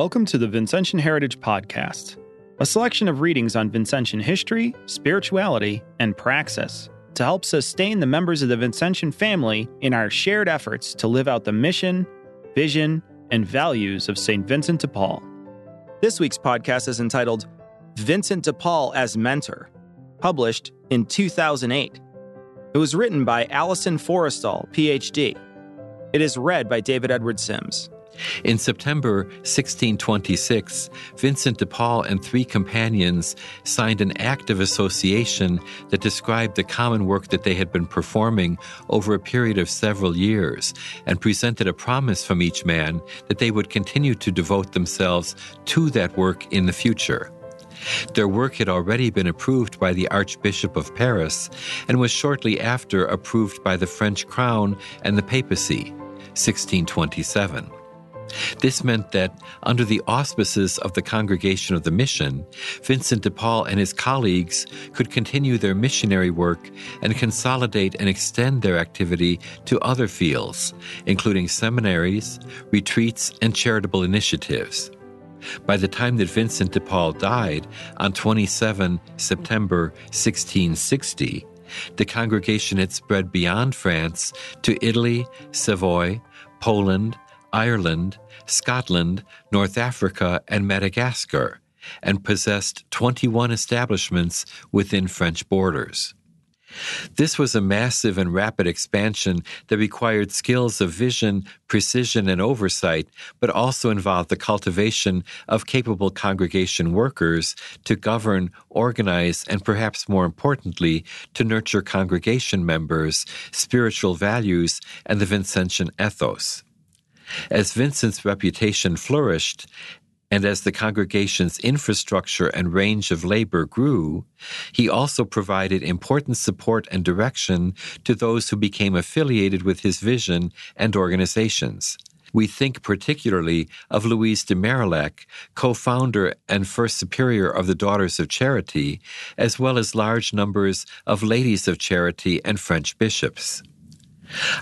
Welcome to the Vincentian Heritage Podcast, a selection of readings on Vincentian history, spirituality, and praxis to help sustain the members of the Vincentian family in our shared efforts to live out the mission, vision, and values of St. Vincent de Paul. This week's podcast is entitled Vincent de Paul as Mentor, published in 2008. It was written by Alison Forrestal, PhD. It is read by David Edward Sims. In September 1626, Vincent de Paul and three companions signed an act of association that described the common work that they had been performing over a period of several years and presented a promise from each man that they would continue to devote themselves to that work in the future. Their work had already been approved by the Archbishop of Paris and was shortly after approved by the French crown and the papacy, 1627. This meant that, under the auspices of the Congregation of the Mission, Vincent de Paul and his colleagues could continue their missionary work and consolidate and extend their activity to other fields, including seminaries, retreats, and charitable initiatives. By the time that Vincent de Paul died on 27 September 1660, the congregation had spread beyond France to Italy, Savoy, Poland, Ireland, Scotland, North Africa, and Madagascar, and possessed 21 establishments within French borders. This was a massive and rapid expansion that required skills of vision, precision, and oversight, but also involved the cultivation of capable congregation workers to govern, organize, and perhaps more importantly, to nurture congregation members, spiritual values, and the Vincentian ethos. As Vincent's reputation flourished, and as the congregation's infrastructure and range of labor grew, he also provided important support and direction to those who became affiliated with his vision and organizations. We think particularly of Louise de Marillac, co founder and first superior of the Daughters of Charity, as well as large numbers of ladies of charity and French bishops.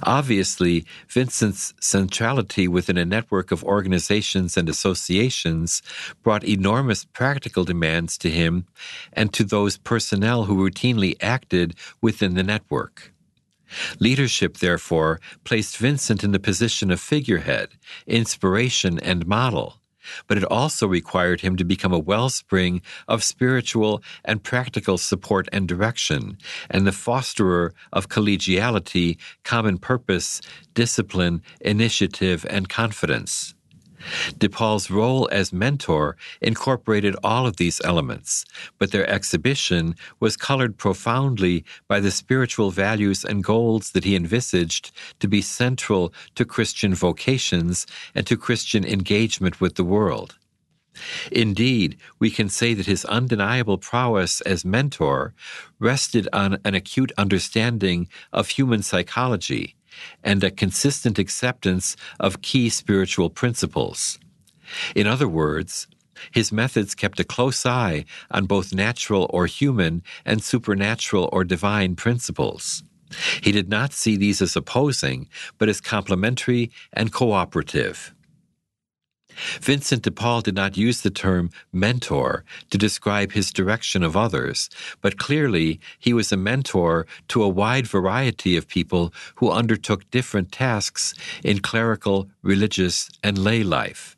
Obviously, Vincent's centrality within a network of organizations and associations brought enormous practical demands to him and to those personnel who routinely acted within the network. Leadership, therefore, placed Vincent in the position of figurehead, inspiration, and model but it also required him to become a wellspring of spiritual and practical support and direction, and the fosterer of collegiality, common purpose, discipline, initiative, and confidence. De Paul's role as mentor incorporated all of these elements, but their exhibition was colored profoundly by the spiritual values and goals that he envisaged to be central to Christian vocations and to Christian engagement with the world. Indeed, we can say that his undeniable prowess as mentor rested on an acute understanding of human psychology and a consistent acceptance of key spiritual principles. In other words, his methods kept a close eye on both natural or human and supernatural or divine principles. He did not see these as opposing, but as complementary and cooperative. Vincent de Paul did not use the term mentor to describe his direction of others, but clearly he was a mentor to a wide variety of people who undertook different tasks in clerical, religious, and lay life.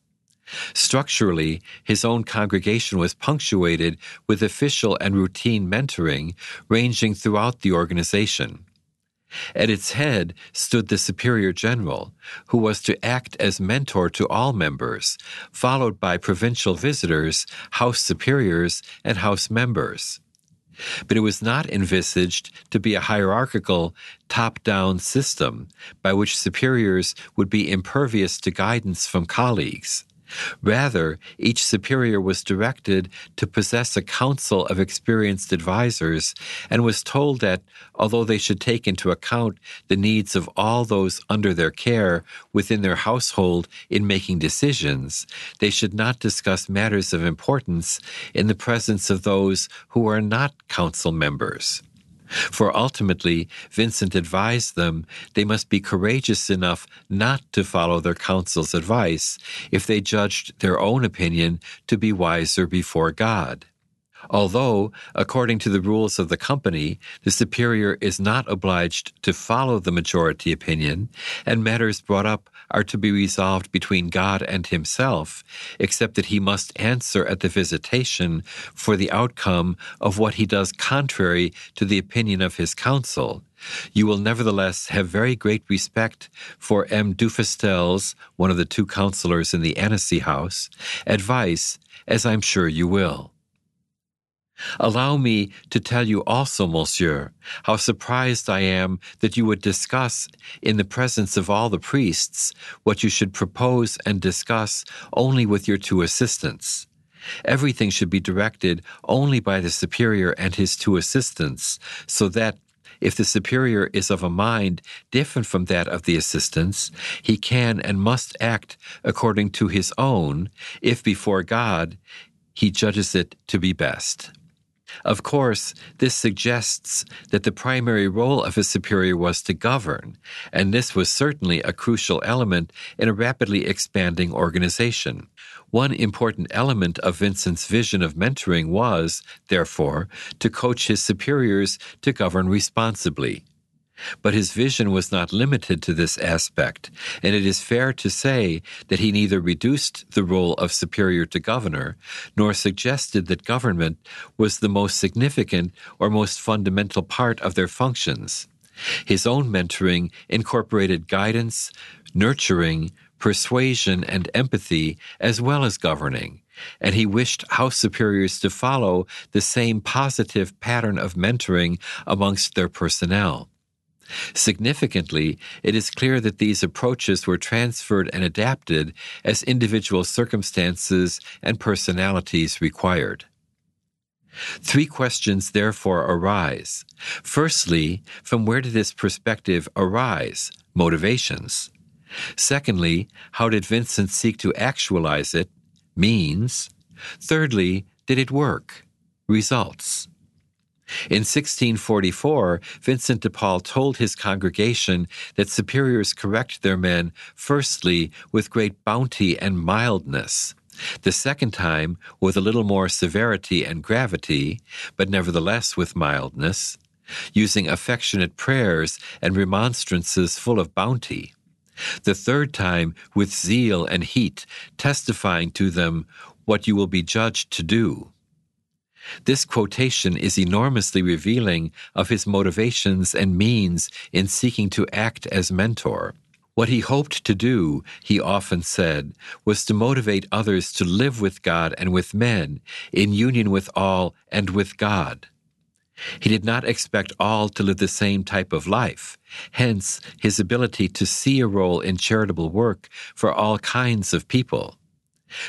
Structurally, his own congregation was punctuated with official and routine mentoring ranging throughout the organization. At its head stood the Superior General, who was to act as mentor to all members, followed by provincial visitors, House Superiors, and House members. But it was not envisaged to be a hierarchical, top down system by which superiors would be impervious to guidance from colleagues. Rather, each superior was directed to possess a council of experienced advisors and was told that, although they should take into account the needs of all those under their care within their household in making decisions, they should not discuss matters of importance in the presence of those who are not council members. For ultimately, Vincent advised them they must be courageous enough not to follow their counsel's advice if they judged their own opinion to be wiser before God. Although, according to the rules of the company, the superior is not obliged to follow the majority opinion, and matters brought up are to be resolved between God and himself, except that he must answer at the visitation for the outcome of what he does contrary to the opinion of his council. You will nevertheless have very great respect for M. Dufestel's, one of the two counselors in the Annecy House, advice, as I'm sure you will. Allow me to tell you also, monsieur, how surprised I am that you would discuss, in the presence of all the priests, what you should propose and discuss only with your two assistants. Everything should be directed only by the superior and his two assistants, so that, if the superior is of a mind different from that of the assistants, he can and must act according to his own, if before God he judges it to be best. Of course, this suggests that the primary role of a superior was to govern, and this was certainly a crucial element in a rapidly expanding organization. One important element of Vincent's vision of mentoring was, therefore, to coach his superiors to govern responsibly. But his vision was not limited to this aspect, and it is fair to say that he neither reduced the role of superior to governor, nor suggested that government was the most significant or most fundamental part of their functions. His own mentoring incorporated guidance, nurturing, persuasion, and empathy, as well as governing and he wished house superiors to follow the same positive pattern of mentoring amongst their personnel. Significantly, it is clear that these approaches were transferred and adapted as individual circumstances and personalities required. Three questions therefore arise. Firstly, from where did this perspective arise? Motivations. Secondly, how did Vincent seek to actualize it? Means. Thirdly, did it work? Results. In 1644, Vincent de Paul told his congregation that superiors correct their men firstly with great bounty and mildness, the second time with a little more severity and gravity, but nevertheless with mildness, using affectionate prayers and remonstrances full of bounty. The third time with zeal and heat, testifying to them what you will be judged to do. This quotation is enormously revealing of his motivations and means in seeking to act as mentor. What he hoped to do, he often said, was to motivate others to live with God and with men, in union with all and with God. He did not expect all to live the same type of life, hence his ability to see a role in charitable work for all kinds of people.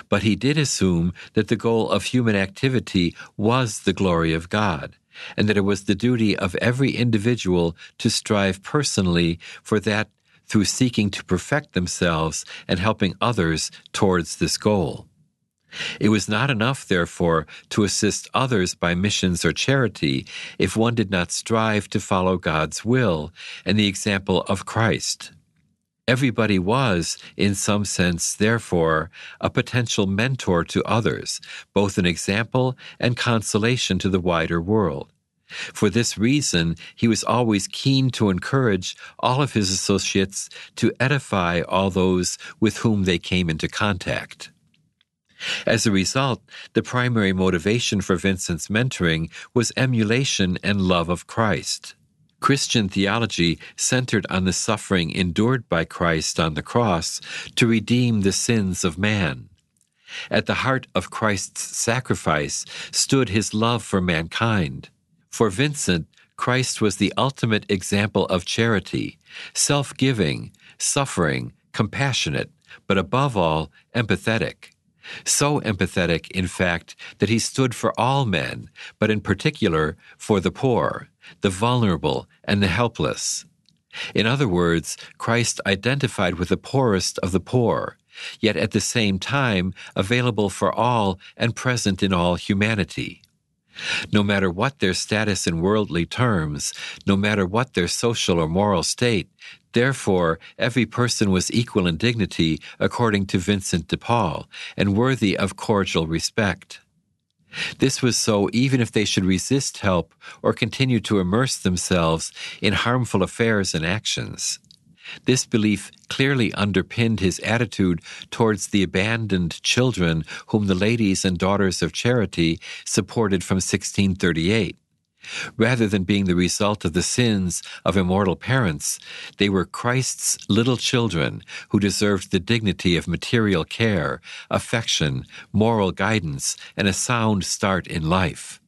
But he did assume that the goal of human activity was the glory of God, and that it was the duty of every individual to strive personally for that through seeking to perfect themselves and helping others towards this goal. It was not enough, therefore, to assist others by missions or charity if one did not strive to follow God's will and the example of Christ. Everybody was, in some sense, therefore, a potential mentor to others, both an example and consolation to the wider world. For this reason, he was always keen to encourage all of his associates to edify all those with whom they came into contact. As a result, the primary motivation for Vincent's mentoring was emulation and love of Christ. Christian theology centered on the suffering endured by Christ on the cross to redeem the sins of man. At the heart of Christ's sacrifice stood his love for mankind. For Vincent, Christ was the ultimate example of charity, self giving, suffering, compassionate, but above all, empathetic. So empathetic, in fact, that he stood for all men, but in particular for the poor, the vulnerable, and the helpless. In other words, Christ identified with the poorest of the poor, yet at the same time available for all and present in all humanity. No matter what their status in worldly terms, no matter what their social or moral state, therefore every person was equal in dignity according to Vincent de Paul and worthy of cordial respect. This was so even if they should resist help or continue to immerse themselves in harmful affairs and actions. This belief clearly underpinned his attitude towards the abandoned children whom the ladies and daughters of charity supported from 1638. Rather than being the result of the sins of immortal parents, they were Christ's little children who deserved the dignity of material care, affection, moral guidance, and a sound start in life.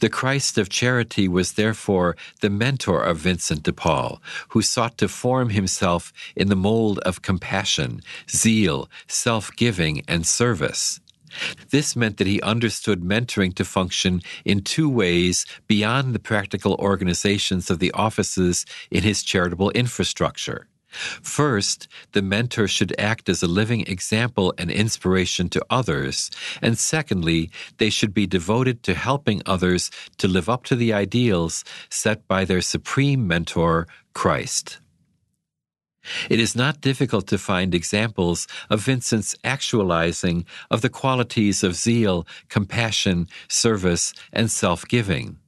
The Christ of Charity was therefore the mentor of Vincent de Paul, who sought to form himself in the mold of compassion, zeal, self giving, and service. This meant that he understood mentoring to function in two ways beyond the practical organizations of the offices in his charitable infrastructure. First, the mentor should act as a living example and inspiration to others. And secondly, they should be devoted to helping others to live up to the ideals set by their supreme mentor, Christ. It is not difficult to find examples of Vincent's actualizing of the qualities of zeal, compassion, service, and self giving.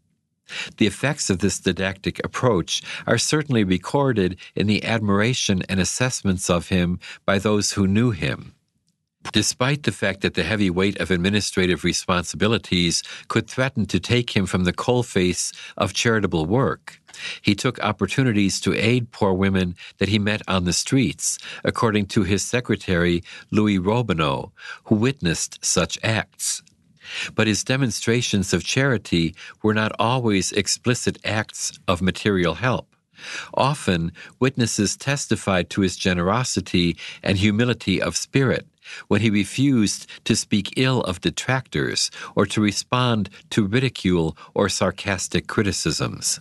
The effects of this didactic approach are certainly recorded in the admiration and assessments of him by those who knew him. Despite the fact that the heavy weight of administrative responsibilities could threaten to take him from the coalface of charitable work, he took opportunities to aid poor women that he met on the streets, according to his secretary, Louis Robineau, who witnessed such acts. But his demonstrations of charity were not always explicit acts of material help. Often, witnesses testified to his generosity and humility of spirit when he refused to speak ill of detractors or to respond to ridicule or sarcastic criticisms.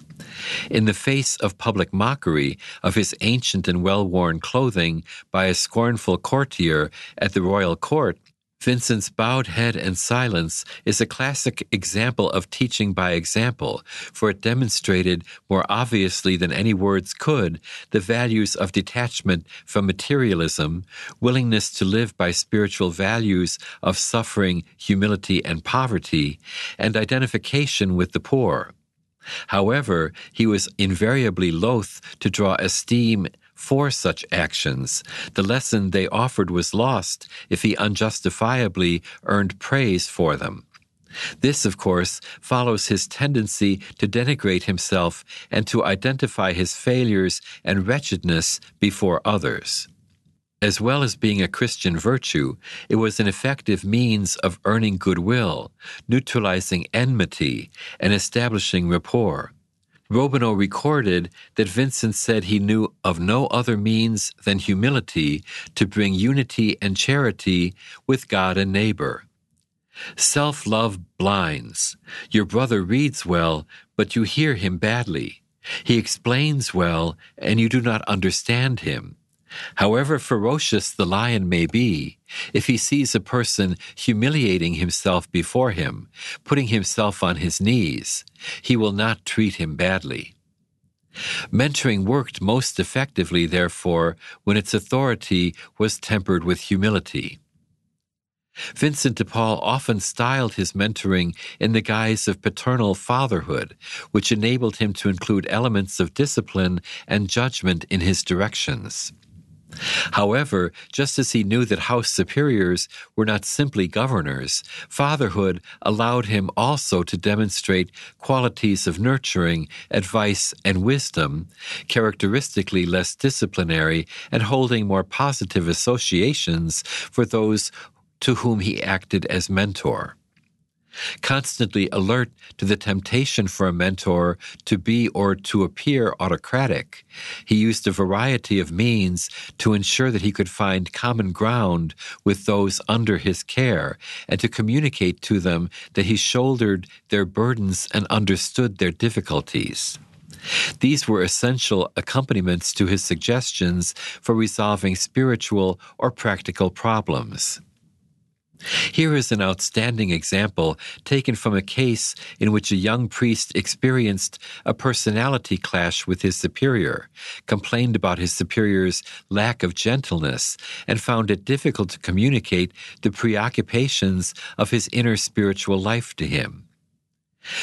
In the face of public mockery of his ancient and well worn clothing by a scornful courtier at the royal court, Vincent's bowed head and silence is a classic example of teaching by example, for it demonstrated more obviously than any words could the values of detachment from materialism, willingness to live by spiritual values of suffering, humility, and poverty, and identification with the poor. However, he was invariably loath to draw esteem for such actions. The lesson they offered was lost if he unjustifiably earned praise for them. This, of course, follows his tendency to denigrate himself and to identify his failures and wretchedness before others. As well as being a Christian virtue, it was an effective means of earning goodwill, neutralizing enmity, and establishing rapport. Robineau recorded that Vincent said he knew of no other means than humility to bring unity and charity with God and neighbor. Self love blinds. Your brother reads well, but you hear him badly. He explains well, and you do not understand him. However ferocious the lion may be, if he sees a person humiliating himself before him, putting himself on his knees, he will not treat him badly. Mentoring worked most effectively, therefore, when its authority was tempered with humility. Vincent de Paul often styled his mentoring in the guise of paternal fatherhood, which enabled him to include elements of discipline and judgment in his directions. However, just as he knew that house superiors were not simply governors, fatherhood allowed him also to demonstrate qualities of nurturing, advice, and wisdom, characteristically less disciplinary and holding more positive associations for those to whom he acted as mentor. Constantly alert to the temptation for a mentor to be or to appear autocratic, he used a variety of means to ensure that he could find common ground with those under his care and to communicate to them that he shouldered their burdens and understood their difficulties. These were essential accompaniments to his suggestions for resolving spiritual or practical problems. Here is an outstanding example taken from a case in which a young priest experienced a personality clash with his superior, complained about his superior's lack of gentleness, and found it difficult to communicate the preoccupations of his inner spiritual life to him.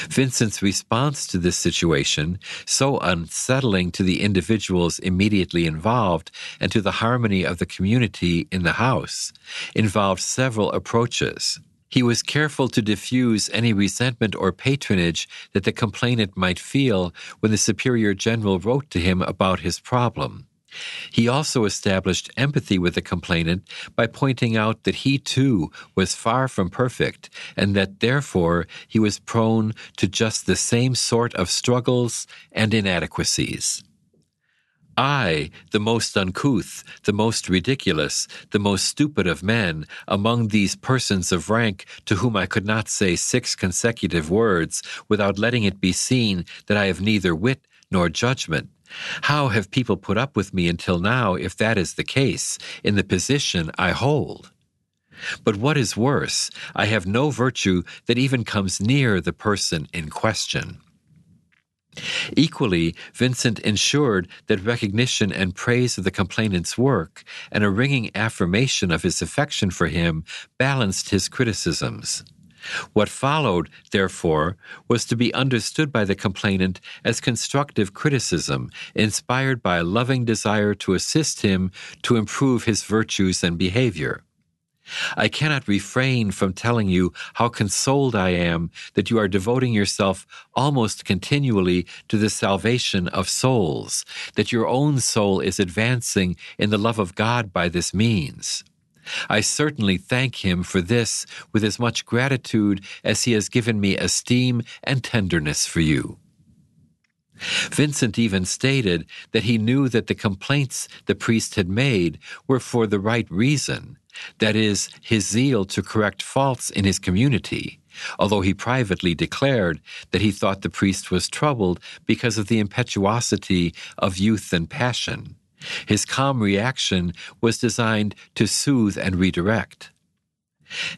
Vincent's response to this situation, so unsettling to the individuals immediately involved and to the harmony of the community in the house, involved several approaches. He was careful to diffuse any resentment or patronage that the complainant might feel when the Superior General wrote to him about his problem. He also established empathy with the complainant by pointing out that he too was far from perfect and that therefore he was prone to just the same sort of struggles and inadequacies. I, the most uncouth, the most ridiculous, the most stupid of men, among these persons of rank to whom I could not say six consecutive words without letting it be seen that I have neither wit nor judgment, how have people put up with me until now if that is the case, in the position I hold? But what is worse, I have no virtue that even comes near the person in question. Equally, Vincent ensured that recognition and praise of the complainant's work and a ringing affirmation of his affection for him balanced his criticisms. What followed, therefore, was to be understood by the complainant as constructive criticism, inspired by a loving desire to assist him to improve his virtues and behavior. I cannot refrain from telling you how consoled I am that you are devoting yourself almost continually to the salvation of souls, that your own soul is advancing in the love of God by this means. I certainly thank him for this with as much gratitude as he has given me esteem and tenderness for you. Vincent even stated that he knew that the complaints the priest had made were for the right reason, that is, his zeal to correct faults in his community, although he privately declared that he thought the priest was troubled because of the impetuosity of youth and passion. His calm reaction was designed to soothe and redirect.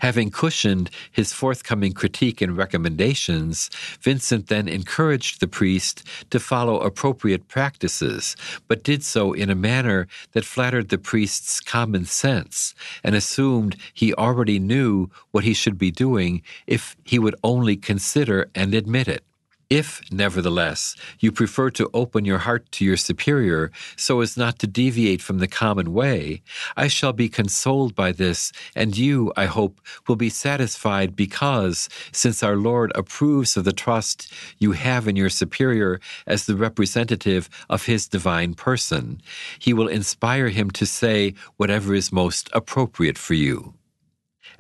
Having cushioned his forthcoming critique and recommendations, Vincent then encouraged the priest to follow appropriate practices, but did so in a manner that flattered the priest's common sense and assumed he already knew what he should be doing if he would only consider and admit it. If, nevertheless, you prefer to open your heart to your superior so as not to deviate from the common way, I shall be consoled by this, and you, I hope, will be satisfied because, since our Lord approves of the trust you have in your superior as the representative of his divine person, he will inspire him to say whatever is most appropriate for you.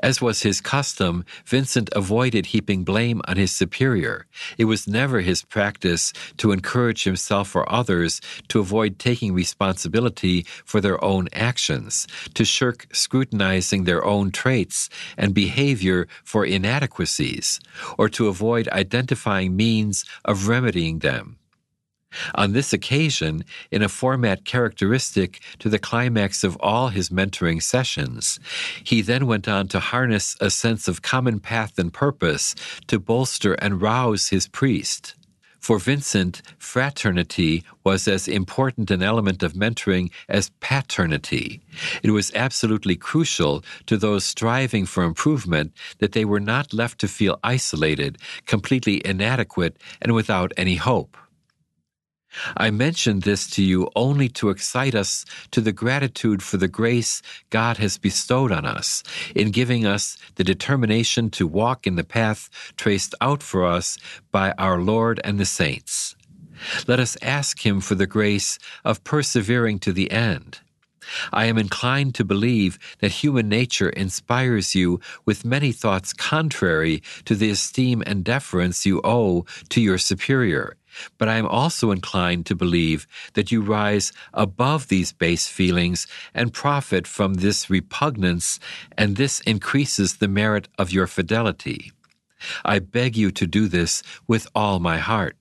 As was his custom, Vincent avoided heaping blame on his superior. It was never his practice to encourage himself or others to avoid taking responsibility for their own actions, to shirk scrutinizing their own traits and behavior for inadequacies, or to avoid identifying means of remedying them. On this occasion, in a format characteristic to the climax of all his mentoring sessions, he then went on to harness a sense of common path and purpose to bolster and rouse his priest. For Vincent, fraternity was as important an element of mentoring as paternity. It was absolutely crucial to those striving for improvement that they were not left to feel isolated, completely inadequate, and without any hope. I mention this to you only to excite us to the gratitude for the grace God has bestowed on us in giving us the determination to walk in the path traced out for us by our Lord and the saints. Let us ask Him for the grace of persevering to the end. I am inclined to believe that human nature inspires you with many thoughts contrary to the esteem and deference you owe to your superior, but I am also inclined to believe that you rise above these base feelings and profit from this repugnance, and this increases the merit of your fidelity. I beg you to do this with all my heart.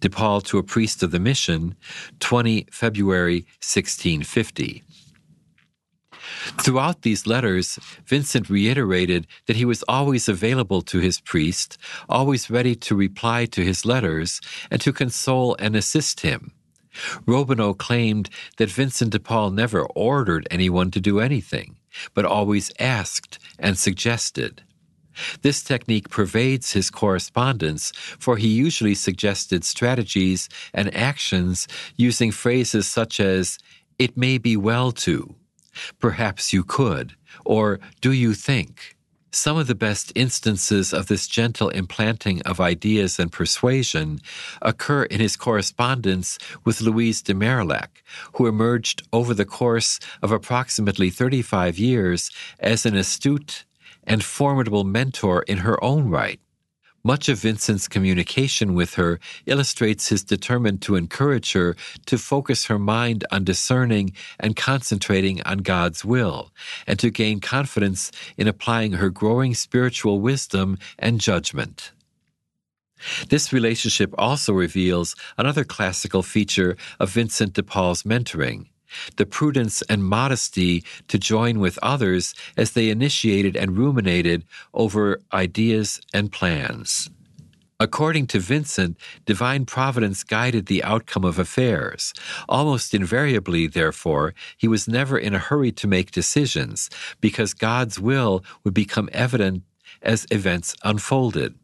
De Paul to a priest of the mission, 20 February 1650. Throughout these letters, Vincent reiterated that he was always available to his priest, always ready to reply to his letters, and to console and assist him. Robineau claimed that Vincent de Paul never ordered anyone to do anything, but always asked and suggested. This technique pervades his correspondence, for he usually suggested strategies and actions using phrases such as, it may be well to, perhaps you could, or do you think? Some of the best instances of this gentle implanting of ideas and persuasion occur in his correspondence with Louise de Marillac, who emerged over the course of approximately 35 years as an astute and formidable mentor in her own right. Much of Vincent's communication with her illustrates his determined to encourage her to focus her mind on discerning and concentrating on God's will, and to gain confidence in applying her growing spiritual wisdom and judgment. This relationship also reveals another classical feature of Vincent de Paul's mentoring the prudence and modesty to join with others as they initiated and ruminated over ideas and plans. According to Vincent, divine providence guided the outcome of affairs. Almost invariably, therefore, he was never in a hurry to make decisions, because God's will would become evident as events unfolded.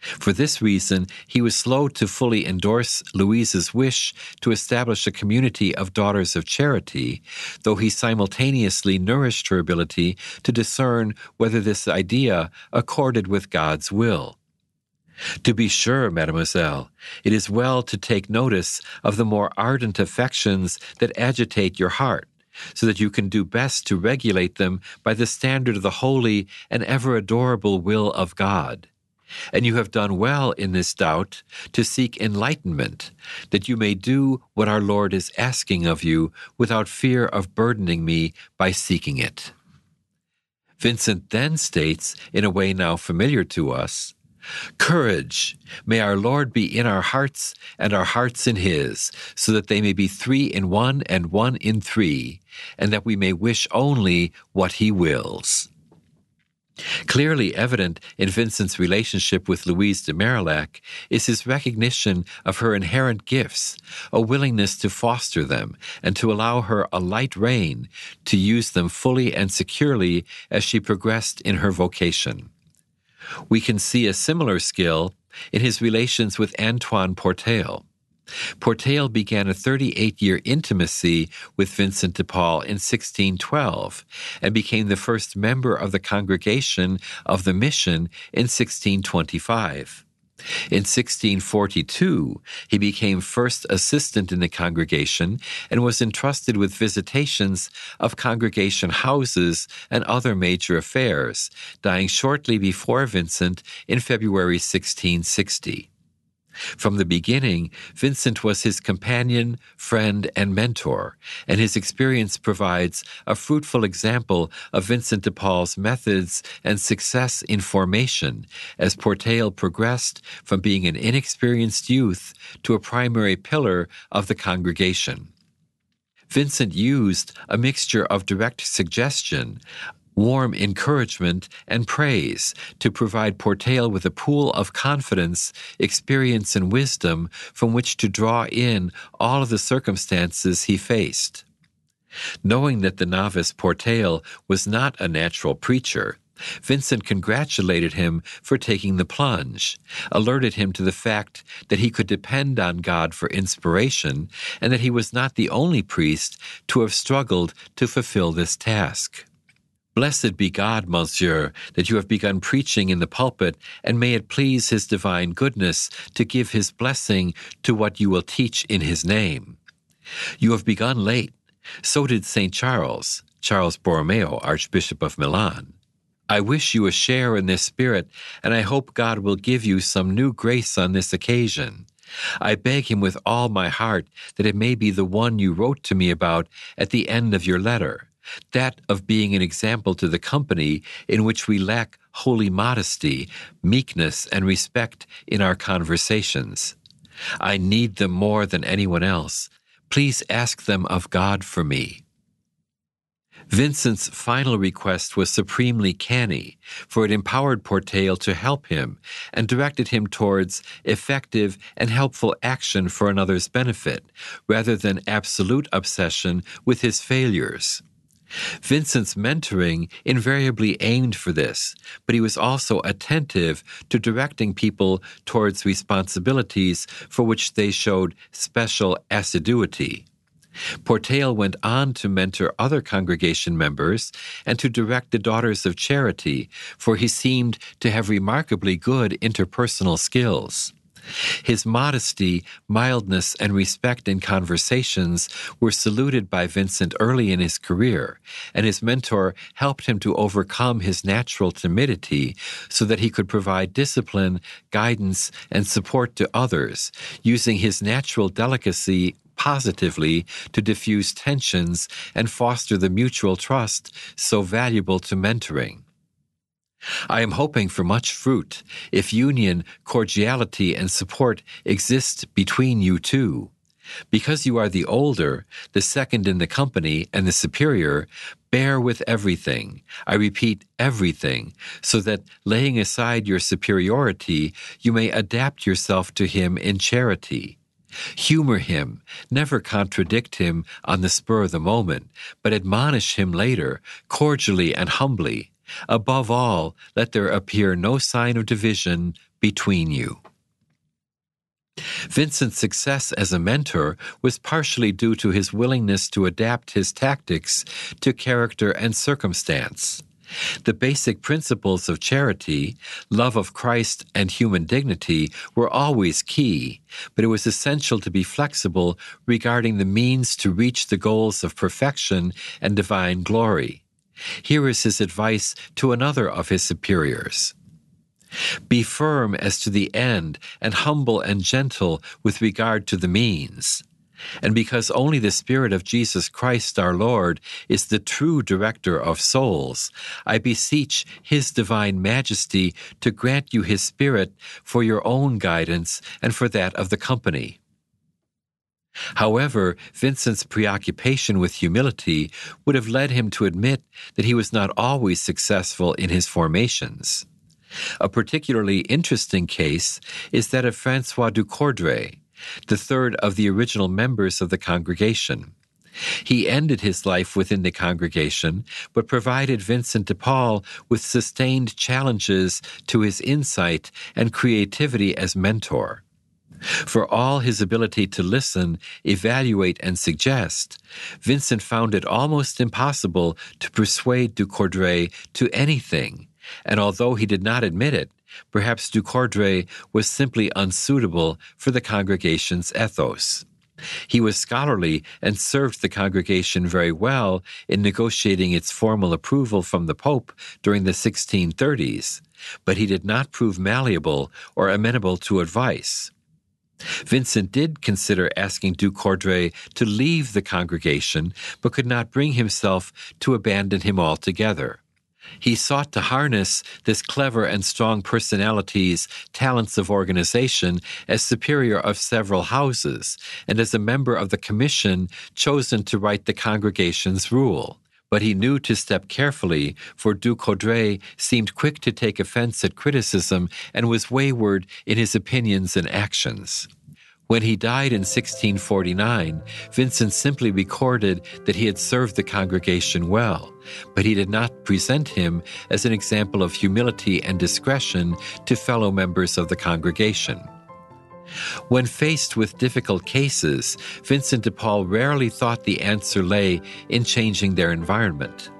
For this reason, he was slow to fully endorse Louise's wish to establish a community of daughters of charity, though he simultaneously nourished her ability to discern whether this idea accorded with God's will. To be sure, mademoiselle, it is well to take notice of the more ardent affections that agitate your heart, so that you can do best to regulate them by the standard of the holy and ever adorable will of God. And you have done well in this doubt to seek enlightenment, that you may do what our Lord is asking of you without fear of burdening me by seeking it. Vincent then states, in a way now familiar to us, Courage! May our Lord be in our hearts and our hearts in His, so that they may be three in one and one in three, and that we may wish only what He wills. Clearly evident in Vincent's relationship with Louise de Marillac is his recognition of her inherent gifts, a willingness to foster them, and to allow her a light rein to use them fully and securely as she progressed in her vocation. We can see a similar skill in his relations with Antoine Portail. Portail began a 38 year intimacy with Vincent de Paul in 1612 and became the first member of the congregation of the mission in 1625. In 1642, he became first assistant in the congregation and was entrusted with visitations of congregation houses and other major affairs, dying shortly before Vincent in February 1660. From the beginning, Vincent was his companion, friend, and mentor, and his experience provides a fruitful example of Vincent de Paul's methods and success in formation as Portail progressed from being an inexperienced youth to a primary pillar of the congregation. Vincent used a mixture of direct suggestion, warm encouragement, and praise to provide Portail with a pool of confidence, experience, and wisdom from which to draw in all of the circumstances he faced. Knowing that the novice Portail was not a natural preacher, Vincent congratulated him for taking the plunge, alerted him to the fact that he could depend on God for inspiration, and that he was not the only priest to have struggled to fulfill this task. Blessed be God, Monsieur, that you have begun preaching in the pulpit, and may it please His divine goodness to give His blessing to what you will teach in His name. You have begun late. So did St. Charles, Charles Borromeo, Archbishop of Milan. I wish you a share in this spirit, and I hope God will give you some new grace on this occasion. I beg Him with all my heart that it may be the one you wrote to me about at the end of your letter that of being an example to the company in which we lack holy modesty, meekness, and respect in our conversations. I need them more than anyone else. Please ask them of God for me. Vincent's final request was supremely canny, for it empowered Portail to help him and directed him towards effective and helpful action for another's benefit, rather than absolute obsession with his failures. Vincent's mentoring invariably aimed for this, but he was also attentive to directing people towards responsibilities for which they showed special assiduity. Portail went on to mentor other congregation members and to direct the Daughters of Charity, for he seemed to have remarkably good interpersonal skills. His modesty, mildness, and respect in conversations were saluted by Vincent early in his career, and his mentor helped him to overcome his natural timidity so that he could provide discipline, guidance, and support to others, using his natural delicacy positively to diffuse tensions and foster the mutual trust so valuable to mentoring. I am hoping for much fruit if union, cordiality, and support exist between you two. Because you are the older, the second in the company, and the superior, bear with everything. I repeat, everything, so that laying aside your superiority, you may adapt yourself to him in charity. Humor him, never contradict him on the spur of the moment, but admonish him later, cordially and humbly. Above all, let there appear no sign of division between you. Vincent's success as a mentor was partially due to his willingness to adapt his tactics to character and circumstance. The basic principles of charity, love of Christ, and human dignity were always key, but it was essential to be flexible regarding the means to reach the goals of perfection and divine glory. Here is his advice to another of his superiors. Be firm as to the end and humble and gentle with regard to the means. And because only the Spirit of Jesus Christ our Lord is the true director of souls, I beseech His divine majesty to grant you His Spirit for your own guidance and for that of the company. However, Vincent's preoccupation with humility would have led him to admit that he was not always successful in his formations. A particularly interesting case is that of Francois du Coudray, the third of the original members of the congregation. He ended his life within the congregation, but provided Vincent de Paul with sustained challenges to his insight and creativity as mentor. For all his ability to listen, evaluate, and suggest, Vincent found it almost impossible to persuade du Coudray to anything, and although he did not admit it, Perhaps Du Coudray was simply unsuitable for the congregation's ethos. He was scholarly and served the congregation very well in negotiating its formal approval from the Pope during the 1630s, but he did not prove malleable or amenable to advice. Vincent did consider asking Du Coudray to leave the congregation, but could not bring himself to abandon him altogether. He sought to harness this clever and strong personality's talents of organization as superior of several houses and as a member of the commission chosen to write the congregation's rule. But he knew to step carefully, for Du Coudray seemed quick to take offense at criticism and was wayward in his opinions and actions. When he died in 1649, Vincent simply recorded that he had served the congregation well, but he did not present him as an example of humility and discretion to fellow members of the congregation. When faced with difficult cases, Vincent de Paul rarely thought the answer lay in changing their environment.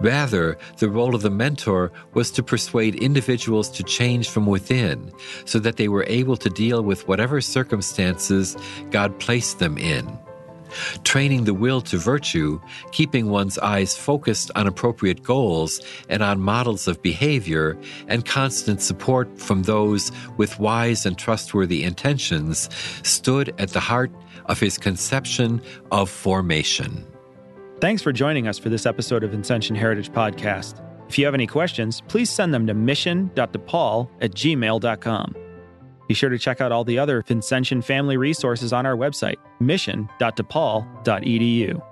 Rather, the role of the mentor was to persuade individuals to change from within so that they were able to deal with whatever circumstances God placed them in. Training the will to virtue, keeping one's eyes focused on appropriate goals and on models of behavior, and constant support from those with wise and trustworthy intentions stood at the heart of his conception of formation. Thanks for joining us for this episode of Vincentian Heritage Podcast. If you have any questions, please send them to mission.depaul at gmail.com. Be sure to check out all the other Vincentian family resources on our website, mission.depaul.edu.